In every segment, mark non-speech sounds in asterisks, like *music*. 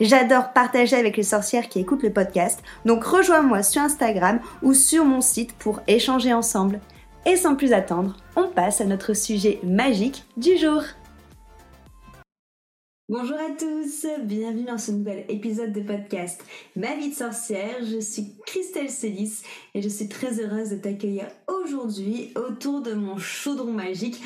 J'adore partager avec les sorcières qui écoutent le podcast, donc rejoins-moi sur Instagram ou sur mon site pour échanger ensemble. Et sans plus attendre, on passe à notre sujet magique du jour. Bonjour à tous, bienvenue dans ce nouvel épisode de podcast Ma vie de sorcière. Je suis Christelle Célis et je suis très heureuse de t'accueillir aujourd'hui autour de mon chaudron magique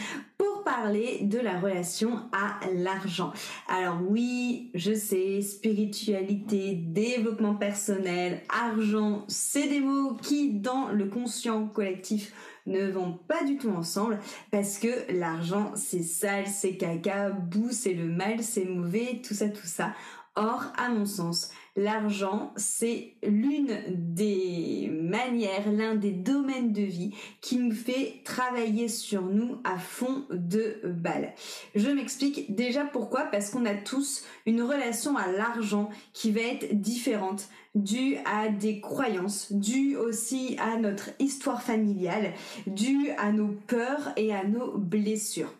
parler de la relation à l'argent. Alors oui, je sais, spiritualité, développement personnel, argent, c'est des mots qui dans le conscient collectif ne vont pas du tout ensemble parce que l'argent c'est sale, c'est caca, boue, c'est le mal, c'est mauvais, tout ça, tout ça. Or, à mon sens, l'argent, c'est l'une des manières, l'un des domaines de vie qui nous fait travailler sur nous à fond de balles. Je m'explique déjà pourquoi, parce qu'on a tous une relation à l'argent qui va être différente due à des croyances, due aussi à notre histoire familiale, due à nos peurs et à nos blessures.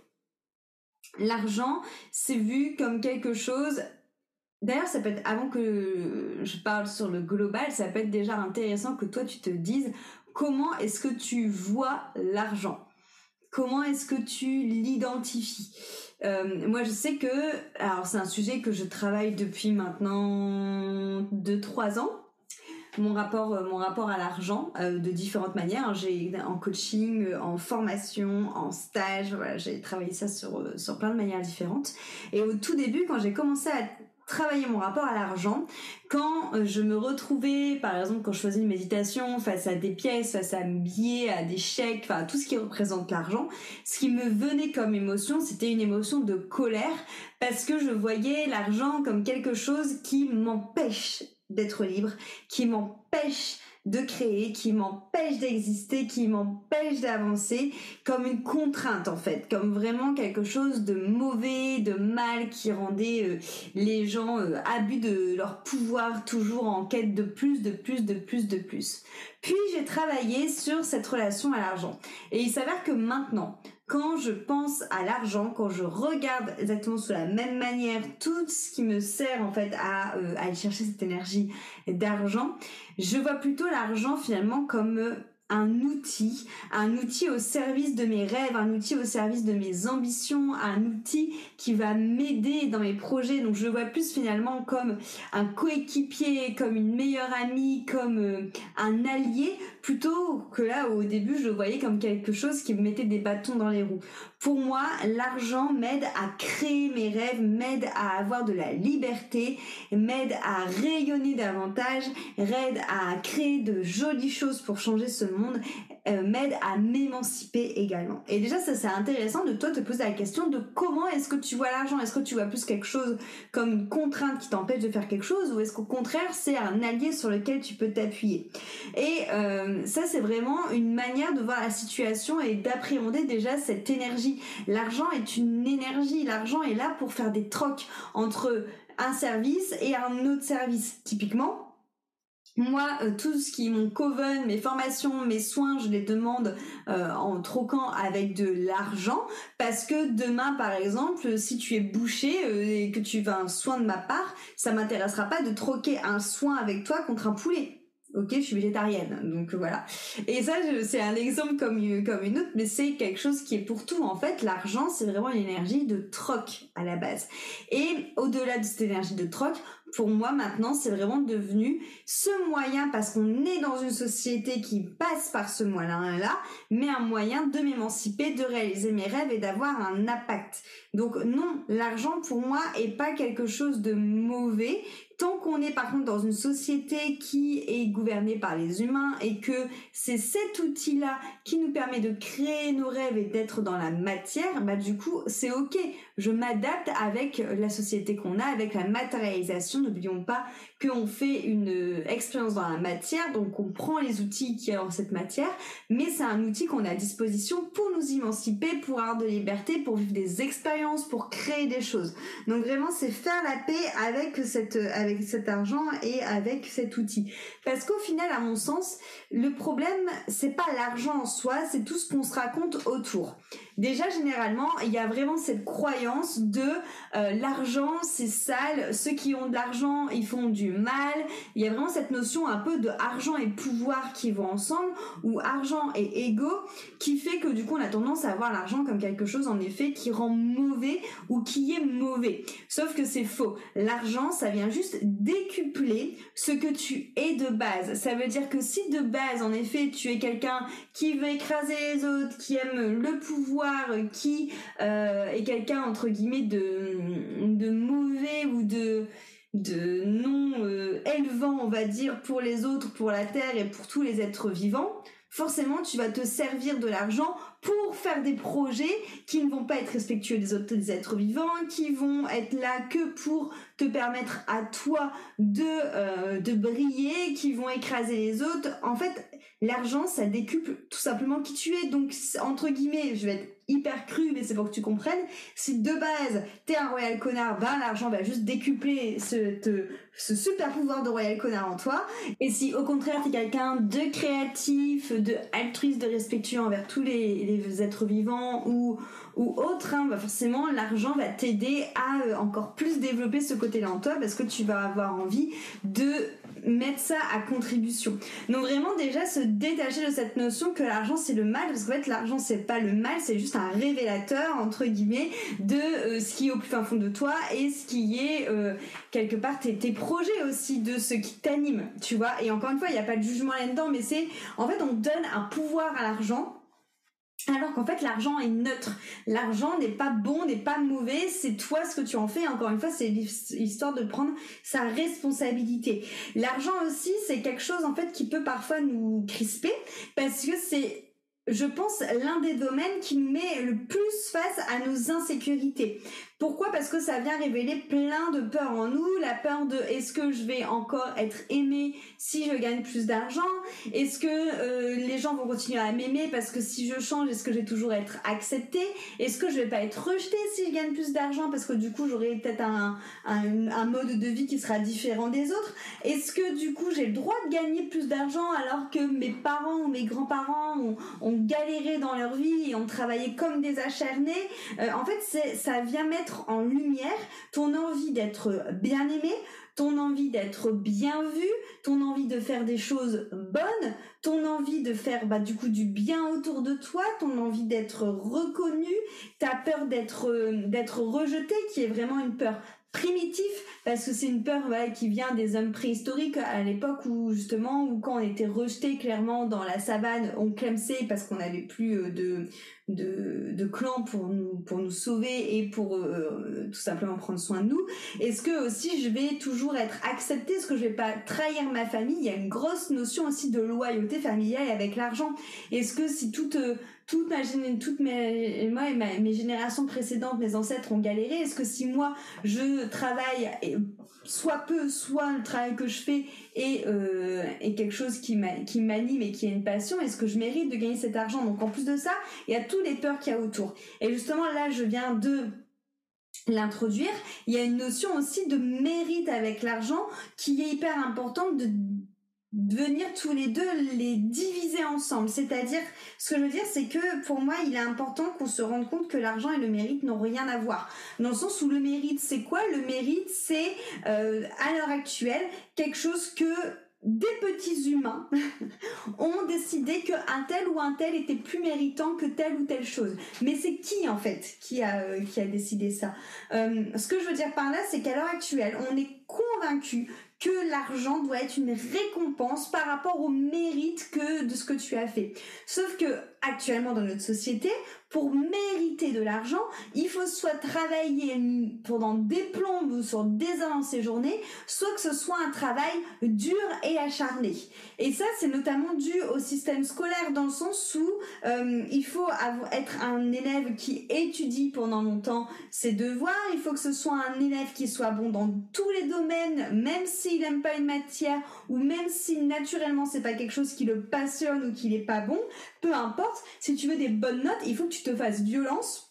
L'argent, c'est vu comme quelque chose D'ailleurs, ça peut être, avant que je parle sur le global, ça peut être déjà intéressant que toi tu te dises comment est-ce que tu vois l'argent? Comment est-ce que tu l'identifies? Euh, Moi, je sais que, alors c'est un sujet que je travaille depuis maintenant 2-3 ans. Mon rapport, euh, mon rapport à l'argent euh, de différentes manières. J'ai en coaching, en formation, en stage. J'ai travaillé ça sur sur plein de manières différentes. Et au tout début, quand j'ai commencé à travailler mon rapport à l'argent quand euh, je me retrouvais par exemple quand je faisais une méditation face à des pièces face à des billets à des chèques enfin tout ce qui représente l'argent ce qui me venait comme émotion c'était une émotion de colère parce que je voyais l'argent comme quelque chose qui m'empêche d'être libre qui m'empêche de créer, qui m'empêche d'exister, qui m'empêche d'avancer, comme une contrainte en fait, comme vraiment quelque chose de mauvais, de mal, qui rendait euh, les gens euh, abus de leur pouvoir, toujours en quête de plus, de plus, de plus, de plus. Puis j'ai travaillé sur cette relation à l'argent. Et il s'avère que maintenant, quand je pense à l'argent, quand je regarde exactement sous la même manière tout ce qui me sert en fait à euh, aller chercher cette énergie d'argent, je vois plutôt l'argent finalement comme euh, un outil, un outil au service de mes rêves, un outil au service de mes ambitions, un outil qui va m'aider dans mes projets. Donc je le vois plus finalement comme un coéquipier, comme une meilleure amie, comme euh, un allié, plutôt que là au début je le voyais comme quelque chose qui me mettait des bâtons dans les roues. Pour moi, l'argent m'aide à créer mes rêves, m'aide à avoir de la liberté, m'aide à rayonner davantage, m'aide à créer de jolies choses pour changer ce monde, euh, m'aide à m'émanciper également. Et déjà, ça c'est intéressant de toi te poser la question de comment est-ce que tu vois l'argent? Est-ce que tu vois plus quelque chose comme une contrainte qui t'empêche de faire quelque chose ou est-ce qu'au contraire c'est un allié sur lequel tu peux t'appuyer? Et euh, ça c'est vraiment une manière de voir la situation et d'appréhender déjà cette énergie L'argent est une énergie. L'argent est là pour faire des trocs entre un service et un autre service. Typiquement, moi, euh, tout ce qui est mon coven, mes formations, mes soins, je les demande euh, en troquant avec de l'argent parce que demain, par exemple, si tu es bouché euh, et que tu veux un soin de ma part, ça m'intéressera pas de troquer un soin avec toi contre un poulet ok, je suis végétarienne, donc voilà. Et ça, c'est un exemple comme, comme une autre, mais c'est quelque chose qui est pour tout. En fait, l'argent, c'est vraiment une énergie de troc à la base. Et au-delà de cette énergie de troc, pour moi maintenant, c'est vraiment devenu ce moyen, parce qu'on est dans une société qui passe par ce moyen-là, mais un moyen de m'émanciper, de réaliser mes rêves et d'avoir un impact. Donc non, l'argent pour moi est pas quelque chose de mauvais tant qu'on est par contre dans une société qui est gouvernée par les humains et que c'est cet outil-là qui nous permet de créer nos rêves et d'être dans la matière, bah du coup c'est ok. Je m'adapte avec la société qu'on a, avec la matérialisation. N'oublions pas qu'on fait une expérience dans la matière, donc on prend les outils qui y a dans cette matière, mais c'est un outil qu'on a à disposition pour nous émanciper, pour avoir de liberté, pour vivre des expériences, pour créer des choses. Donc vraiment c'est faire la paix avec cette avec cet argent et avec cet outil. Parce qu'au final, à mon sens, le problème, c'est pas l'argent en soi, c'est tout ce qu'on se raconte autour. Déjà, généralement, il y a vraiment cette croyance de euh, l'argent, c'est sale, ceux qui ont de l'argent, ils font du mal. Il y a vraiment cette notion un peu de argent et pouvoir qui vont ensemble, ou argent et ego, qui fait que du coup, on a tendance à voir l'argent comme quelque chose, en effet, qui rend mauvais ou qui est mauvais. Sauf que c'est faux. L'argent, ça vient juste décupler ce que tu es de base. Ça veut dire que si de base, en effet, tu es quelqu'un qui veut écraser les autres, qui aime le pouvoir, qui euh, est quelqu'un entre guillemets de, mauvais ou de de non euh, élevant on va dire pour les autres pour la terre et pour tous les êtres vivants forcément tu vas te servir de l'argent pour faire des projets qui ne vont pas être respectueux des autres êtres vivants, qui vont être là que pour te permettre à toi de, euh, de briller, qui vont écraser les autres. En fait, l'argent, ça décuple tout simplement qui tu es. Donc, entre guillemets, je vais être hyper cru, mais c'est pour que tu comprennes. Si de base, t'es un royal connard, ben l'argent va juste décupler ce, super pouvoir de royal connard en toi. Et si au contraire, t'es quelqu'un de créatif, de altruiste, de respectueux envers tous les, êtres vivants ou ou autre, hein, bah forcément l'argent va t'aider à euh, encore plus développer ce côté-là en toi parce que tu vas avoir envie de mettre ça à contribution. Donc vraiment déjà se détacher de cette notion que l'argent c'est le mal parce qu'en fait l'argent c'est pas le mal, c'est juste un révélateur entre guillemets de euh, ce qui est au plus fin fond de toi et ce qui est euh, quelque part tes, tes projets aussi de ce qui t'anime, tu vois. Et encore une fois, il n'y a pas de jugement là-dedans, mais c'est en fait on donne un pouvoir à l'argent alors qu'en fait, l'argent est neutre. L'argent n'est pas bon, n'est pas mauvais. C'est toi ce que tu en fais. Encore une fois, c'est l'histoire de prendre sa responsabilité. L'argent aussi, c'est quelque chose en fait qui peut parfois nous crisper parce que c'est je pense, l'un des domaines qui nous met le plus face à nos insécurités. Pourquoi? Parce que ça vient révéler plein de peurs en nous. La peur de est-ce que je vais encore être aimé si je gagne plus d'argent? Est-ce que euh, les gens vont continuer à m'aimer parce que si je change, est-ce que je vais toujours être accepté Est-ce que je vais pas être rejeté si je gagne plus d'argent parce que du coup j'aurai peut-être un, mode de vie qui sera différent des autres? Est-ce que du coup j'ai le droit de gagner plus d'argent alors que mes parents ou mes grands-parents ont, ont, galéré dans leur vie et ont travaillé comme des acharnés? Euh, En fait, ça vient mettre en lumière ton envie d'être bien aimé, ton envie d'être bien vu, ton envie de faire des choses bonnes, ton envie de faire bah, du coup du bien autour de toi, ton envie d'être reconnu, ta peur d'être d'être rejeté qui est vraiment une peur primitif parce que c'est une peur qui vient des hommes préhistoriques à l'époque où justement où quand on était rejeté clairement dans la savane on clamsait parce qu'on n'avait plus euh, de, de clan pour nous pour nous sauver et pour euh, tout simplement prendre soin de nous. Est-ce que aussi je vais toujours être acceptée? Est-ce que je vais pas trahir ma famille? Il y a une grosse notion aussi de loyauté familiale avec l'argent. Est-ce que si toute euh, toute ma mes mes générations précédentes mes ancêtres ont galéré. Est-ce que si moi je travaille soit peu soit le travail que je fais est, euh, quelque chose qui m'anime et qui est une passion est-ce que je mérite de gagner cet argent? Donc en plus de ça il y a tous les peurs qu'il y a autour. Et justement là je viens de l'introduire. Il y a une notion aussi de mérite avec l'argent qui est hyper importante de venir tous les deux les diviser ensemble. C'est-à-dire, ce que je veux dire, c'est que pour moi, il est important qu'on se rende compte que l'argent et le mérite n'ont rien à voir. Dans le sens où le mérite, c'est quoi? Le mérite, c'est euh, à l'heure actuelle quelque chose que des petits humains *laughs* ont décidé qu'un tel ou un tel était plus méritant que telle ou telle chose. Mais c'est qui en fait qui a, euh, qui a décidé ça? Euh, Ce que je veux dire par là, c'est qu'à l'heure actuelle, on est convaincu que l'argent doit être une récompense par rapport au mérite que de ce que tu as fait. Sauf que actuellement dans notre société, pour mériter de l'argent, il faut soit travailler pendant des plombes ou sur des ses journées, soit que ce soit un travail dur et acharné. Et ça, c'est notamment dû au système scolaire dans le sens où euh, il faut être un élève qui étudie pendant longtemps ses devoirs, il faut que ce soit un élève qui soit bon dans tous les domaines, même s'il n'aime pas une matière ou même si naturellement c'est pas quelque chose qui le passionne ou qu'il n'est pas bon, peu importe, si tu veux des bonnes notes, il faut que tu te fasses violence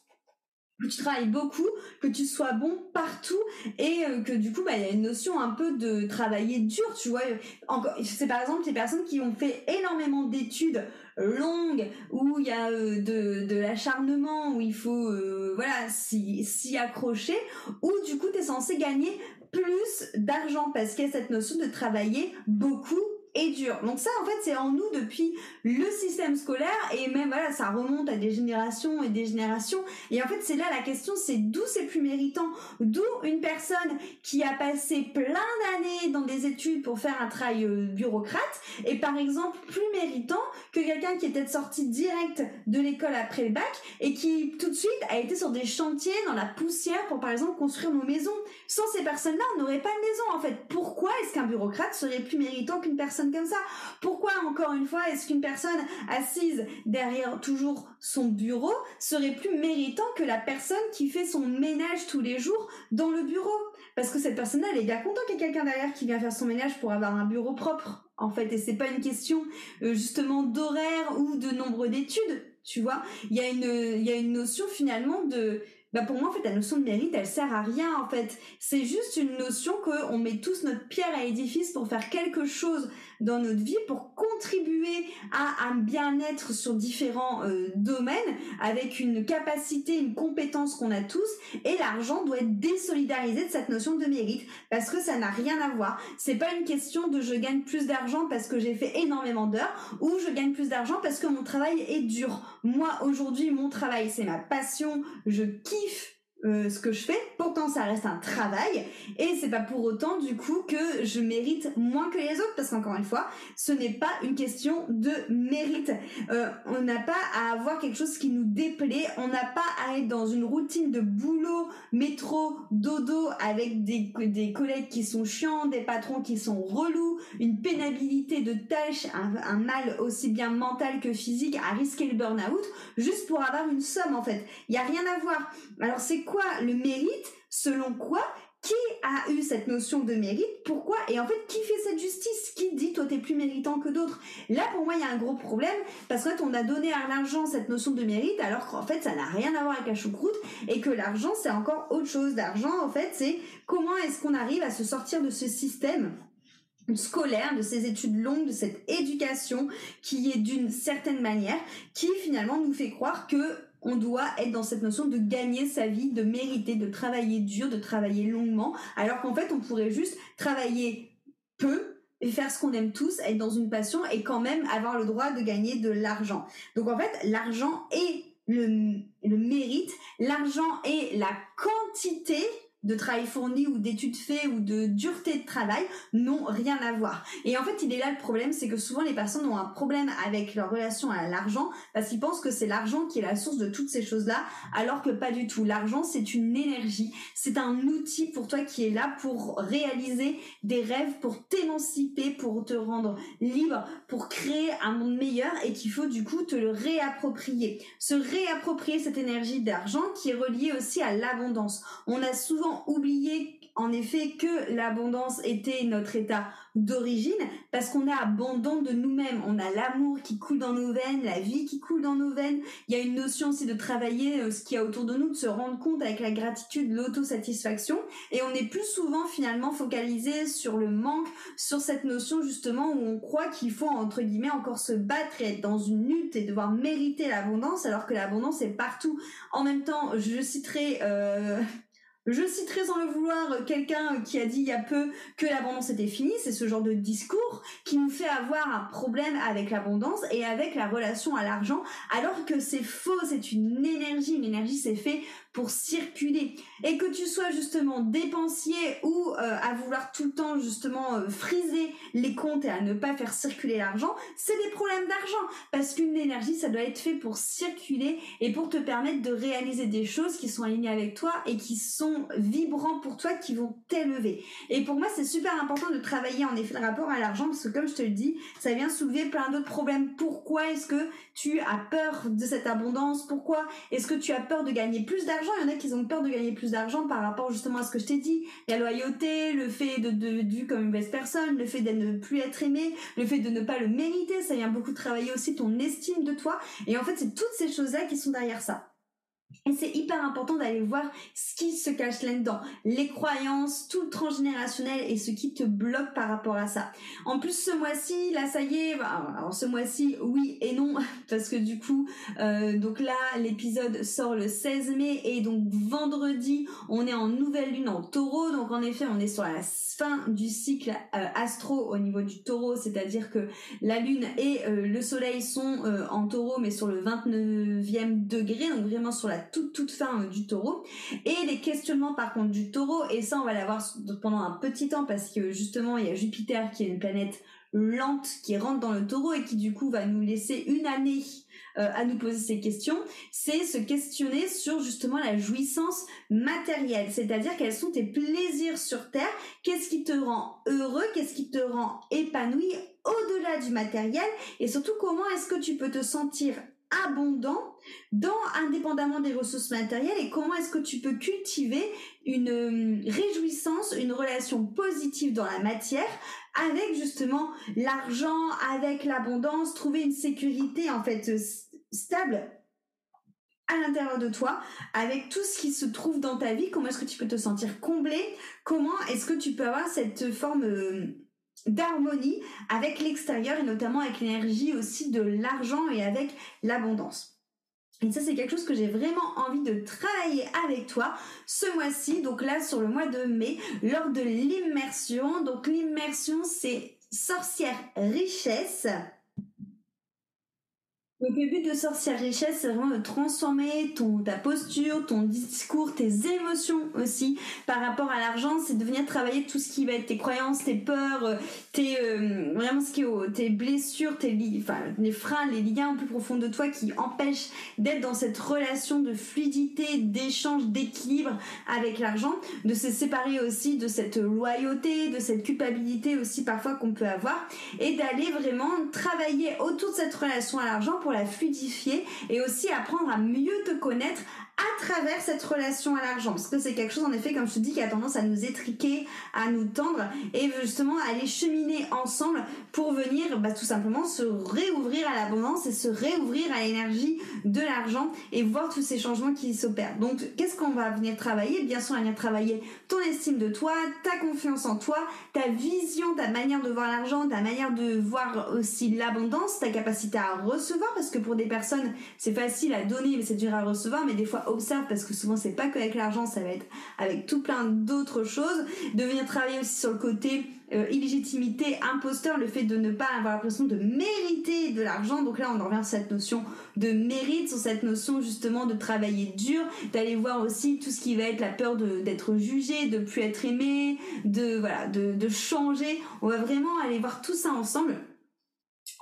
que tu travailles beaucoup, que tu sois bon partout et euh, que du coup bah il y a une notion un peu de travailler dur, tu vois. Encore c'est par exemple les personnes qui ont fait énormément d'études longues où il y a euh, de, l'acharnement où il faut euh, voilà s'y accrocher ou du coup tu es censé gagner plus d'argent parce qu'il y a cette notion de travailler beaucoup Donc ça, en fait, c'est en nous depuis le système scolaire et même, voilà, ça remonte à des générations et des générations. Et en fait, c'est là la question, c'est d'où c'est plus méritant, d'où une personne qui a passé plein d'années dans des études pour faire un travail euh, bureaucrate est par exemple plus méritant que quelqu'un qui était sorti direct de l'école après le bac et qui tout de suite a été sur des chantiers dans la poussière pour par exemple construire nos maisons. Sans ces personnes-là, on n'aurait pas de maison en fait. Pourquoi est-ce qu'un bureaucrate serait plus méritant qu'une personne comme ça? Pourquoi, encore une fois, est-ce qu'une personne assise derrière toujours son bureau serait plus méritant que la personne qui fait son ménage tous les jours dans le bureau? Parce que cette personne-là, elle est bien contente qu'il y ait quelqu'un derrière qui vient faire son ménage pour avoir un bureau propre, en fait. Et c'est pas une question, euh, justement, d'horaire ou de nombre d'études, tu vois? Il y a une, il y a une notion, finalement, de, bah pour moi en fait la notion de mérite elle sert à rien en fait. C'est juste une notion qu'on met tous notre pierre à l'édifice pour faire quelque chose dans notre vie pour contribuer à un bien-être sur différents euh, domaines avec une capacité, une compétence qu'on a tous et l'argent doit être désolidarisé de cette notion de mérite parce que ça n'a rien à voir. C'est pas une question de je gagne plus d'argent parce que j'ai fait énormément d'heures ou je gagne plus d'argent parce que mon travail est dur. Moi aujourd'hui mon travail c'est ma passion, je kiffe euh, ce que je fais. Pourtant, ça reste un travail et c'est pas pour autant du coup que je mérite moins que les autres parce qu'encore une fois, ce n'est pas une question de mérite. Euh, on n'a pas à avoir quelque chose qui nous déplaît. On n'a pas à être dans une routine de boulot, métro, dodo avec des, des collègues qui sont chiants, des patrons qui sont relous, une pénibilité de tâches, un, un mal aussi bien mental que physique à risquer le burn-out juste pour avoir une somme en fait. Il y a rien à voir. Alors c'est quoi le mérite Selon quoi qui a eu cette notion de mérite Pourquoi Et en fait, qui fait cette justice? Qui dit toi t'es plus méritant que d'autres? Là, pour moi, il y a un gros problème parce qu'en fait, on a donné à l'argent cette notion de mérite alors qu'en fait, ça n'a rien à voir avec la choucroute et que l'argent, c'est encore autre chose. L'argent, en fait, c'est comment est-ce qu'on arrive à se sortir de ce système scolaire, de ces études longues, de cette éducation qui est d'une certaine manière, qui finalement nous fait croire que on doit être dans cette notion de gagner sa vie, de mériter, de travailler dur, de travailler longuement, alors qu'en fait on pourrait juste travailler peu et faire ce qu'on aime tous, être dans une passion et quand même avoir le droit de gagner de l'argent. Donc en fait, l'argent est le, mérite, l'argent est la quantité de travail fourni ou d'études faites ou de dureté de travail n'ont rien à voir. Et en fait, il est là le problème, c'est que souvent les personnes ont un problème avec leur relation à l'argent parce qu'ils pensent que c'est l'argent qui est la source de toutes ces choses-là, alors que pas du tout. L'argent, c'est une énergie, c'est un outil pour toi qui est là pour réaliser des rêves, pour t'émanciper, pour te rendre libre, pour créer un monde meilleur et qu'il faut du coup te le réapproprier. Se réapproprier cette énergie d'argent qui est reliée aussi à l'abondance. On a souvent oublier en effet que l'abondance était notre état d'origine parce qu'on est abondant de nous-mêmes. On a l'amour qui coule dans nos veines, la vie qui coule dans nos veines. Il y a une notion aussi de travailler euh, ce qu'il y a autour de nous, de se rendre compte avec la gratitude, l'autosatisfaction. Et on est plus souvent finalement focalisé sur le manque, sur cette notion justement où on croit qu'il faut entre guillemets encore se battre et être dans une lutte et devoir mériter l'abondance alors que l'abondance est partout. En même temps, je citerai... Euh je citerai sans le vouloir quelqu'un qui a dit il y a peu que l'abondance était finie. C'est ce genre de discours qui nous fait avoir un problème avec l'abondance et avec la relation à l'argent, alors que c'est faux. C'est une énergie. Une énergie, c'est fait pour circuler et que tu sois justement dépensier ou euh, à vouloir tout le temps justement euh, friser les comptes et à ne pas faire circuler l'argent, c'est des problèmes d'argent parce qu'une énergie ça doit être fait pour circuler et pour te permettre de réaliser des choses qui sont alignées avec toi et qui sont vibrants pour toi qui vont t'élever. Et pour moi c'est super important de travailler en effet le rapport à l'argent parce que comme je te le dis, ça vient soulever plein d'autres problèmes. Pourquoi est-ce que tu as peur de cette abondance? Pourquoi est-ce que tu as peur de gagner plus d'argent? Il y en a qui ont peur de gagner plus d'argent par rapport justement à ce que je t'ai dit. La loyauté, le fait de, de, de vu comme une mauvaise personne, le fait de ne plus être aimé, le fait de ne pas le mériter, ça vient beaucoup travailler aussi ton estime de toi. Et en fait, c'est toutes ces choses-là qui sont derrière ça. Et c'est hyper important d'aller voir ce qui se cache là-dedans, les croyances, tout le transgénérationnel et ce qui te bloque par rapport à ça. En plus, ce mois-ci, là, ça y est, bah, alors ce mois-ci, oui et non, *laughs* parce que du coup, euh, donc là, l'épisode sort le 16 mai et donc vendredi, on est en nouvelle lune en taureau, donc en effet, on est sur la fin du cycle euh, astro au niveau du taureau, c'est-à-dire que la lune et euh, le soleil sont en taureau, mais sur le 29e degré, donc vraiment sur la toute toute fin euh, du taureau. Et les questionnements par contre du taureau, et ça on va l'avoir pendant un petit temps parce que justement il y a Jupiter qui est une planète lente qui rentre dans le taureau et qui du coup va nous laisser une année euh, à nous poser ces questions, c'est se questionner sur justement la jouissance matérielle, c'est-à-dire quels sont tes plaisirs sur Terre, qu'est-ce qui te rend heureux, qu'est-ce qui te rend épanoui au-delà du matériel? Et surtout comment est-ce que tu peux te sentir abondant indépendamment des ressources matérielles et comment est-ce que tu peux cultiver une euh, réjouissance, une relation positive dans la matière avec justement l'argent, avec l'abondance, trouver une sécurité en fait stable à l'intérieur de toi, avec tout ce qui se trouve dans ta vie, comment est-ce que tu peux te sentir comblé, comment est-ce que tu peux avoir cette forme euh, d'harmonie avec l'extérieur et notamment avec l'énergie aussi de l'argent et avec l'abondance. Et ça, c'est quelque chose que j'ai vraiment envie de travailler avec toi ce mois-ci, donc là sur le mois de mai, lors de l'immersion. Donc l'immersion, c'est sorcière richesse. Donc le but de Sorcière Richesse, c'est vraiment de transformer ton, ta posture, ton discours, tes émotions aussi par rapport à l'argent. C'est de venir travailler tout ce qui va être tes croyances, tes peurs, euh, tes euh, vraiment ce qui est tes blessures, tes les freins, les liens plus profonds de toi qui empêchent d'être dans cette relation de fluidité, d'échange, d'équilibre avec l'argent, de se séparer aussi de cette loyauté, de cette culpabilité aussi parfois qu'on peut avoir et d'aller vraiment travailler autour de cette relation à l'argent pour la fluidifier et aussi apprendre à mieux te connaître à travers cette relation à l'argent. Parce que c'est quelque chose, en effet, comme je te dis, qui a tendance à nous étriquer, à nous tendre et justement aller cheminer ensemble pour venir bah, tout simplement se réouvrir à l'abondance et se réouvrir à l'énergie de l'argent et voir tous ces changements qui s'opèrent. Donc, qu'est-ce qu'on va venir travailler? Bien sûr, on va venir travailler ton estime de toi, ta confiance en toi, ta vision, ta manière de voir l'argent, ta manière de voir aussi l'abondance, ta capacité à recevoir, parce que pour des personnes, c'est facile à donner, mais c'est dur à recevoir, mais des fois, observe parce que souvent c'est pas qu'avec l'argent, ça va être avec tout plein d'autres choses. De venir travailler aussi sur le côté euh, illégitimité, imposteur, le fait de ne pas avoir l'impression de mériter de l'argent. Donc là, on en revient sur cette notion de mérite, sur cette notion justement de travailler dur, d'aller voir aussi tout ce qui va être la peur d'être jugé, de plus être aimé, de voilà, de, de changer. On va vraiment aller voir tout ça ensemble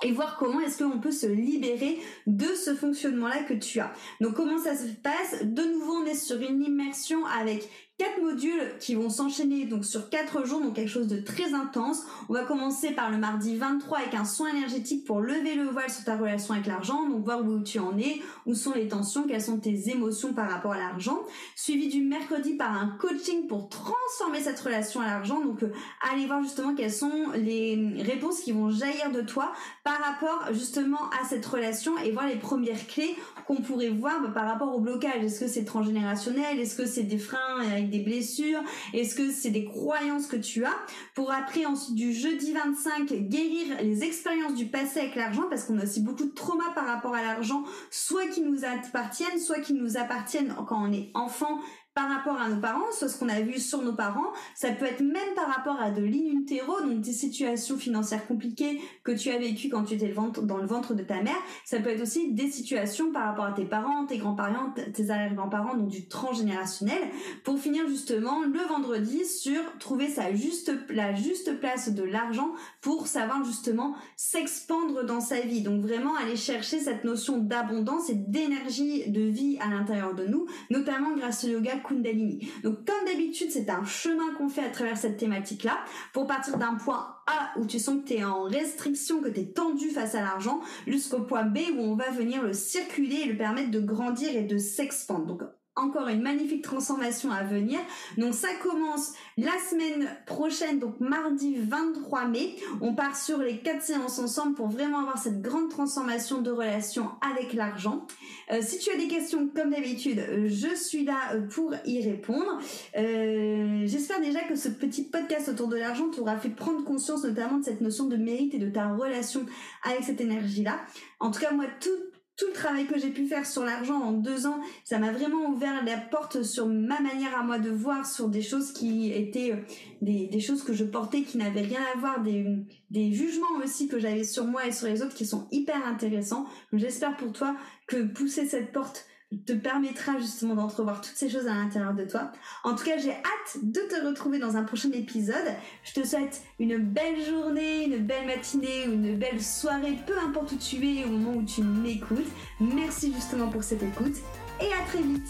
et voir comment est-ce qu'on peut se libérer de ce fonctionnement-là que tu as. Donc comment ça se passe? De nouveau, on est sur une immersion avec quatre modules qui vont s'enchaîner donc sur quatre jours, donc quelque chose de très intense. On va commencer par le mardi 23 avec un soin énergétique pour lever le voile sur ta relation avec l'argent, donc voir où tu en es, où sont les tensions, quelles sont tes émotions par rapport à l'argent. Suivi du mercredi par un coaching pour transformer cette relation à l'argent, donc euh, aller voir justement quelles sont les réponses qui vont jaillir de toi par rapport justement à cette relation et voir les premières clés qu'on pourrait voir bah, par rapport au blocage. Est-ce que c'est transgénérationnel? Est-ce que c'est des freins des blessures? Est-ce que c'est des croyances que tu as? Pour après ensuite du jeudi 25 guérir les expériences du passé avec l'argent parce qu'on a aussi beaucoup de traumas par rapport à l'argent, soit qui nous appartiennent, soit qui nous appartiennent quand on est enfant par rapport à nos parents, soit ce qu'on a vu sur nos parents, ça peut être même par rapport à de l'in donc des situations financières compliquées que tu as vécues quand tu étais dans le ventre de ta mère, ça peut être aussi des situations par rapport à tes parents, tes grands-parents, tes arrière-grands-parents, donc du transgénérationnel, pour finir justement le vendredi sur trouver sa juste, la juste place de l'argent pour savoir justement s'expandre dans sa vie. Donc vraiment aller chercher cette notion d'abondance et d'énergie de vie à l'intérieur de nous, notamment grâce au yoga Donc comme d'habitude, c'est un chemin qu'on fait à travers cette thématique-là pour partir d'un point A où tu sens que tu es en restriction, que tu es tendu face à l'argent, jusqu'au point B où on va venir le circuler et le permettre de grandir et de s'expandre. Encore une magnifique transformation à venir. Donc ça commence la semaine prochaine, donc mardi 23 mai. On part sur les quatre séances ensemble pour vraiment avoir cette grande transformation de relation avec l'argent. Euh, si tu as des questions, comme d'habitude, je suis là euh, pour y répondre. Euh, j'espère déjà que ce petit podcast autour de l'argent t'aura fait prendre conscience notamment de cette notion de mérite et de ta relation avec cette énergie-là. En tout cas, moi, tout tout le travail que j'ai pu faire sur l'argent en deux ans, ça m'a vraiment ouvert la porte sur ma manière à moi de voir sur des choses qui étaient euh, des, choses que je portais qui n'avaient rien à voir, des, des jugements aussi que j'avais sur moi et sur les autres qui sont hyper intéressants. J'espère pour toi que pousser cette porte te permettra justement d'entrevoir toutes ces choses à l'intérieur de toi. En tout cas, j'ai hâte de te retrouver dans un prochain épisode. Je te souhaite une belle journée, une belle matinée ou une belle soirée, peu importe où tu es au moment où tu m'écoutes. Merci justement pour cette écoute et à très vite.